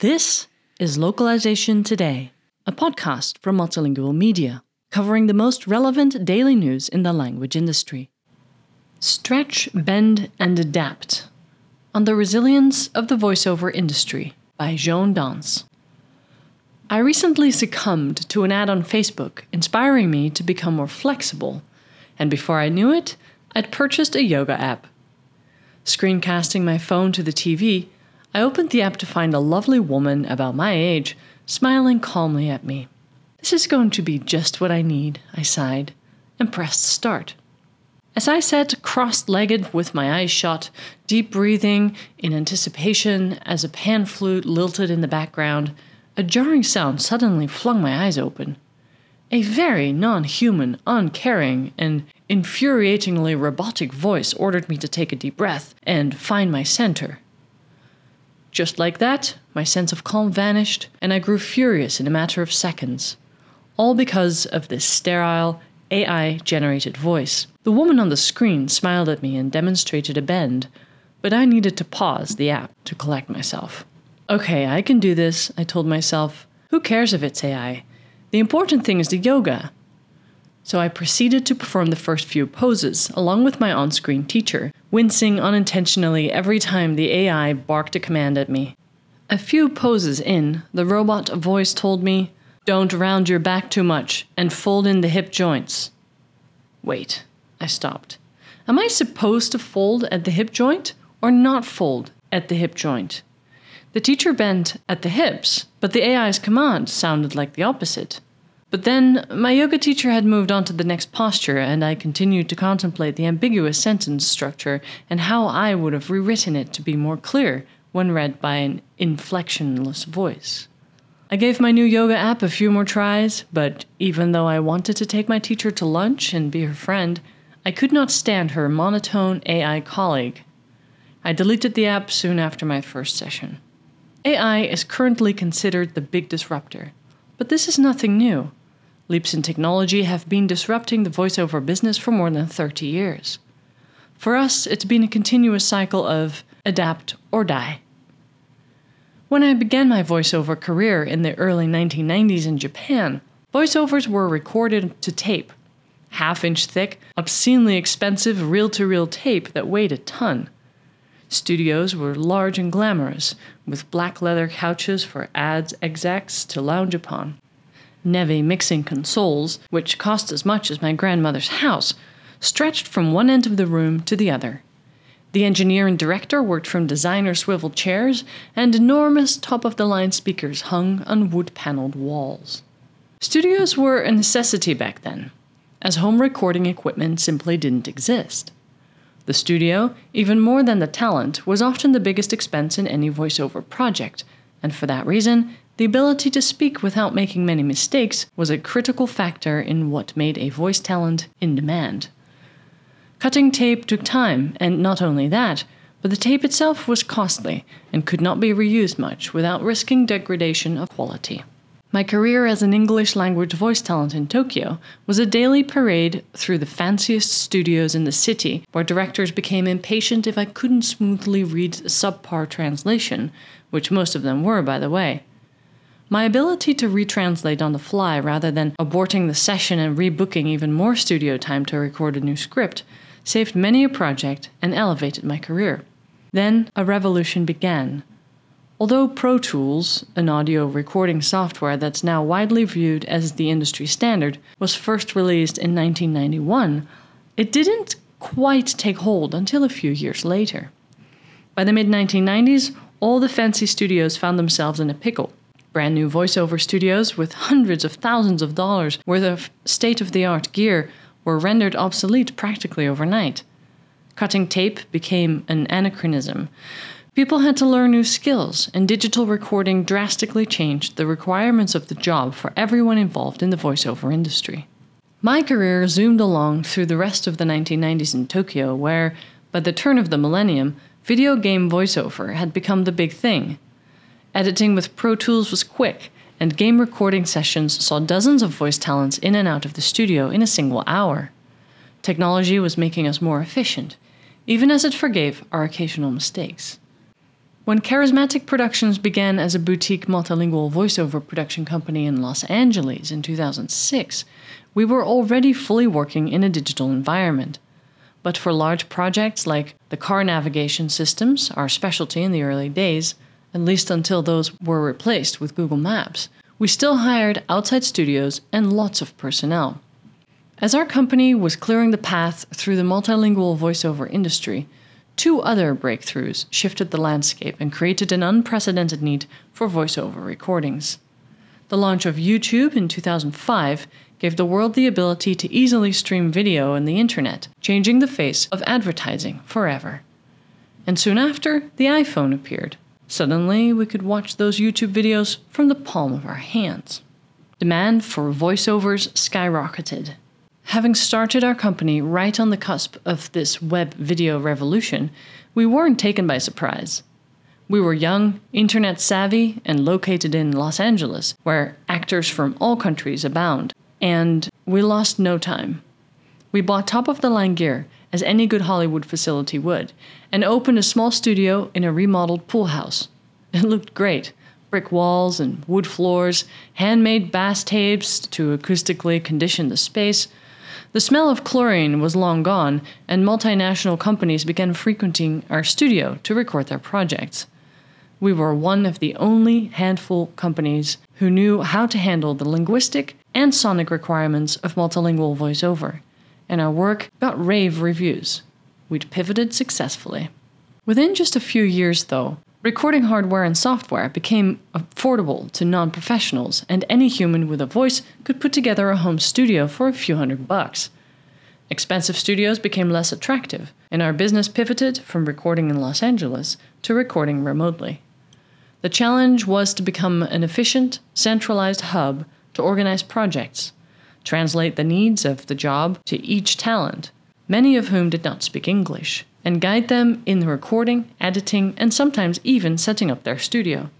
This is Localization Today, a podcast from Multilingual Media, covering the most relevant daily news in the language industry. Stretch, Bend, and Adapt on the Resilience of the Voiceover Industry by Joan Dans. I recently succumbed to an ad on Facebook inspiring me to become more flexible, and before I knew it, I'd purchased a yoga app. Screencasting my phone to the TV, I opened the app to find a lovely woman about my age smiling calmly at me. This is going to be just what I need, I sighed, and pressed start. As I sat cross legged with my eyes shut, deep breathing in anticipation as a pan flute lilted in the background, a jarring sound suddenly flung my eyes open. A very non human, uncaring, and infuriatingly robotic voice ordered me to take a deep breath and find my center. Just like that, my sense of calm vanished, and I grew furious in a matter of seconds. All because of this sterile, AI generated voice. The woman on the screen smiled at me and demonstrated a bend, but I needed to pause the app to collect myself. Okay, I can do this, I told myself. Who cares if it's AI? The important thing is the yoga. So I proceeded to perform the first few poses, along with my on screen teacher, wincing unintentionally every time the AI barked a command at me. A few poses in, the robot voice told me, Don't round your back too much and fold in the hip joints. Wait, I stopped. Am I supposed to fold at the hip joint or not fold at the hip joint? The teacher bent at the hips, but the AI's command sounded like the opposite. But then my yoga teacher had moved on to the next posture, and I continued to contemplate the ambiguous sentence structure and how I would have rewritten it to be more clear when read by an inflectionless voice. I gave my new yoga app a few more tries, but even though I wanted to take my teacher to lunch and be her friend, I could not stand her monotone AI colleague. I deleted the app soon after my first session. AI is currently considered the big disruptor, but this is nothing new. Leaps in technology have been disrupting the voiceover business for more than 30 years. For us, it's been a continuous cycle of adapt or die. When I began my voiceover career in the early 1990s in Japan, voiceovers were recorded to tape half inch thick, obscenely expensive reel to reel tape that weighed a ton. Studios were large and glamorous, with black leather couches for ads execs to lounge upon. Neve mixing consoles, which cost as much as my grandmother's house, stretched from one end of the room to the other. The engineer and director worked from designer swivel chairs, and enormous top of the line speakers hung on wood paneled walls. Studios were a necessity back then, as home recording equipment simply didn't exist. The studio, even more than the talent, was often the biggest expense in any voiceover project, and for that reason, the ability to speak without making many mistakes was a critical factor in what made a voice talent in demand. Cutting tape took time, and not only that, but the tape itself was costly and could not be reused much without risking degradation of quality. My career as an English language voice talent in Tokyo was a daily parade through the fanciest studios in the city, where directors became impatient if I couldn't smoothly read a subpar translation, which most of them were, by the way. My ability to retranslate on the fly rather than aborting the session and rebooking even more studio time to record a new script saved many a project and elevated my career. Then a revolution began. Although Pro Tools, an audio recording software that's now widely viewed as the industry standard, was first released in 1991, it didn't quite take hold until a few years later. By the mid 1990s, all the fancy studios found themselves in a pickle. Brand new voiceover studios with hundreds of thousands of dollars worth of state of the art gear were rendered obsolete practically overnight. Cutting tape became an anachronism. People had to learn new skills, and digital recording drastically changed the requirements of the job for everyone involved in the voiceover industry. My career zoomed along through the rest of the 1990s in Tokyo, where, by the turn of the millennium, video game voiceover had become the big thing. Editing with Pro Tools was quick, and game recording sessions saw dozens of voice talents in and out of the studio in a single hour. Technology was making us more efficient, even as it forgave our occasional mistakes. When Charismatic Productions began as a boutique multilingual voiceover production company in Los Angeles in 2006, we were already fully working in a digital environment. But for large projects like the car navigation systems, our specialty in the early days, at least until those were replaced with Google Maps, we still hired outside studios and lots of personnel. As our company was clearing the path through the multilingual voiceover industry, Two other breakthroughs shifted the landscape and created an unprecedented need for voiceover recordings. The launch of YouTube in 2005 gave the world the ability to easily stream video on the internet, changing the face of advertising forever. And soon after, the iPhone appeared. Suddenly, we could watch those YouTube videos from the palm of our hands. Demand for voiceovers skyrocketed, Having started our company right on the cusp of this web video revolution, we weren't taken by surprise. We were young, internet savvy, and located in Los Angeles, where actors from all countries abound, and we lost no time. We bought top of the line gear, as any good Hollywood facility would, and opened a small studio in a remodeled pool house. It looked great brick walls and wood floors, handmade bass traps to acoustically condition the space, the smell of chlorine was long gone, and multinational companies began frequenting our studio to record their projects. We were one of the only handful companies who knew how to handle the linguistic and sonic requirements of multilingual voiceover, and our work got rave reviews. We'd pivoted successfully. Within just a few years, though, recording hardware and software became affordable to non professionals, and any human with a voice could put together a home studio for a few hundred bucks. Expensive studios became less attractive, and our business pivoted from recording in Los Angeles to recording remotely. The challenge was to become an efficient, centralized hub to organize projects, translate the needs of the job to each talent, many of whom did not speak English and guide them in the recording, editing, and sometimes even setting up their studio.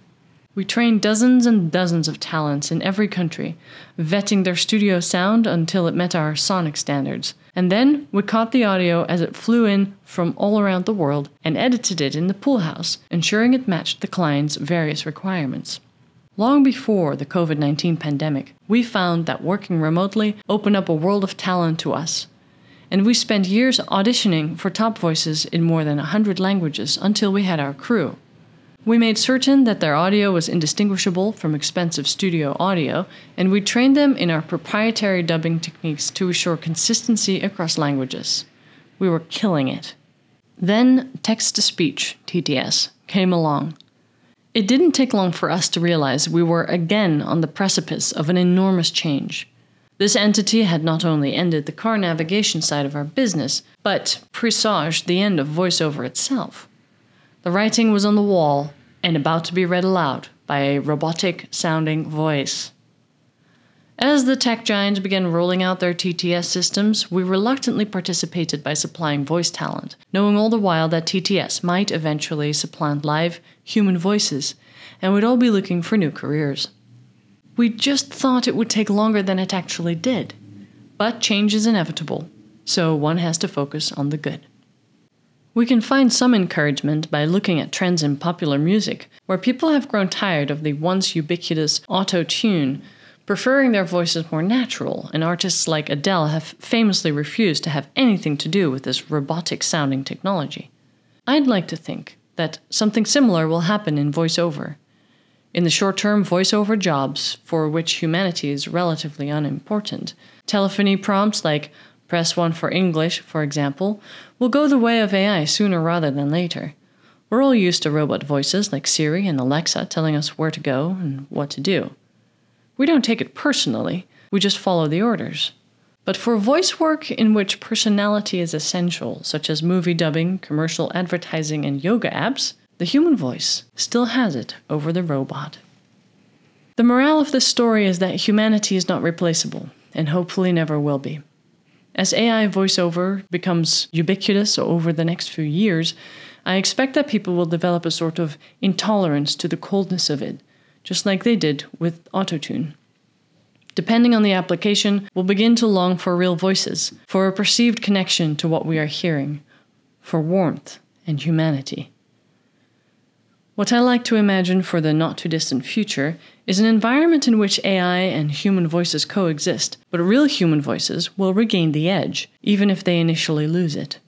We trained dozens and dozens of talents in every country, vetting their studio sound until it met our sonic standards. And then we caught the audio as it flew in from all around the world and edited it in the pool house, ensuring it matched the client's various requirements. Long before the COVID 19 pandemic, we found that working remotely opened up a world of talent to us and we spent years auditioning for top voices in more than 100 languages until we had our crew. We made certain that their audio was indistinguishable from expensive studio audio, and we trained them in our proprietary dubbing techniques to assure consistency across languages. We were killing it. Then text to speech, TTS, came along. It didn't take long for us to realize we were again on the precipice of an enormous change. This entity had not only ended the car navigation side of our business, but presaged the end of voiceover itself. The writing was on the wall and about to be read aloud by a robotic sounding voice. As the tech giants began rolling out their TTS systems, we reluctantly participated by supplying voice talent, knowing all the while that TTS might eventually supplant live, human voices, and we'd all be looking for new careers. We just thought it would take longer than it actually did. But change is inevitable, so one has to focus on the good. We can find some encouragement by looking at trends in popular music, where people have grown tired of the once ubiquitous auto tune, preferring their voices more natural, and artists like Adele have famously refused to have anything to do with this robotic sounding technology. I'd like to think that something similar will happen in voiceover. In the short term, voiceover jobs, for which humanity is relatively unimportant, telephony prompts like press 1 for English, for example, will go the way of AI sooner rather than later. We're all used to robot voices like Siri and Alexa telling us where to go and what to do. We don't take it personally, we just follow the orders. But for voice work in which personality is essential, such as movie dubbing, commercial advertising, and yoga apps, the human voice still has it over the robot. The morale of this story is that humanity is not replaceable, and hopefully never will be. As AI voiceover becomes ubiquitous over the next few years, I expect that people will develop a sort of intolerance to the coldness of it, just like they did with autotune. Depending on the application, we'll begin to long for real voices, for a perceived connection to what we are hearing, for warmth and humanity. What I like to imagine for the not too distant future is an environment in which AI and human voices coexist, but real human voices will regain the edge, even if they initially lose it.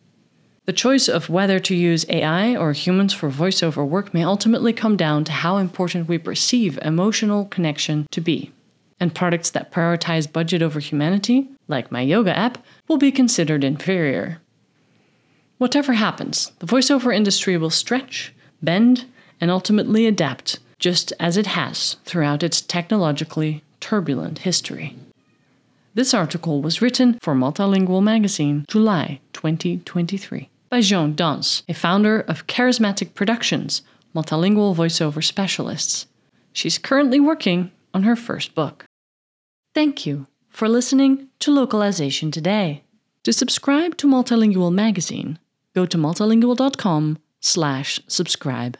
The choice of whether to use AI or humans for voiceover work may ultimately come down to how important we perceive emotional connection to be. And products that prioritize budget over humanity, like my yoga app, will be considered inferior. Whatever happens, the voiceover industry will stretch, bend, and ultimately adapt, just as it has throughout its technologically turbulent history. This article was written for Multilingual Magazine, July 2023 by Joan Dans, a founder of Charismatic Productions, multilingual voiceover specialists. She's currently working on her first book. Thank you for listening to Localization Today. To subscribe to Multilingual Magazine, go to multilingual.com slash subscribe.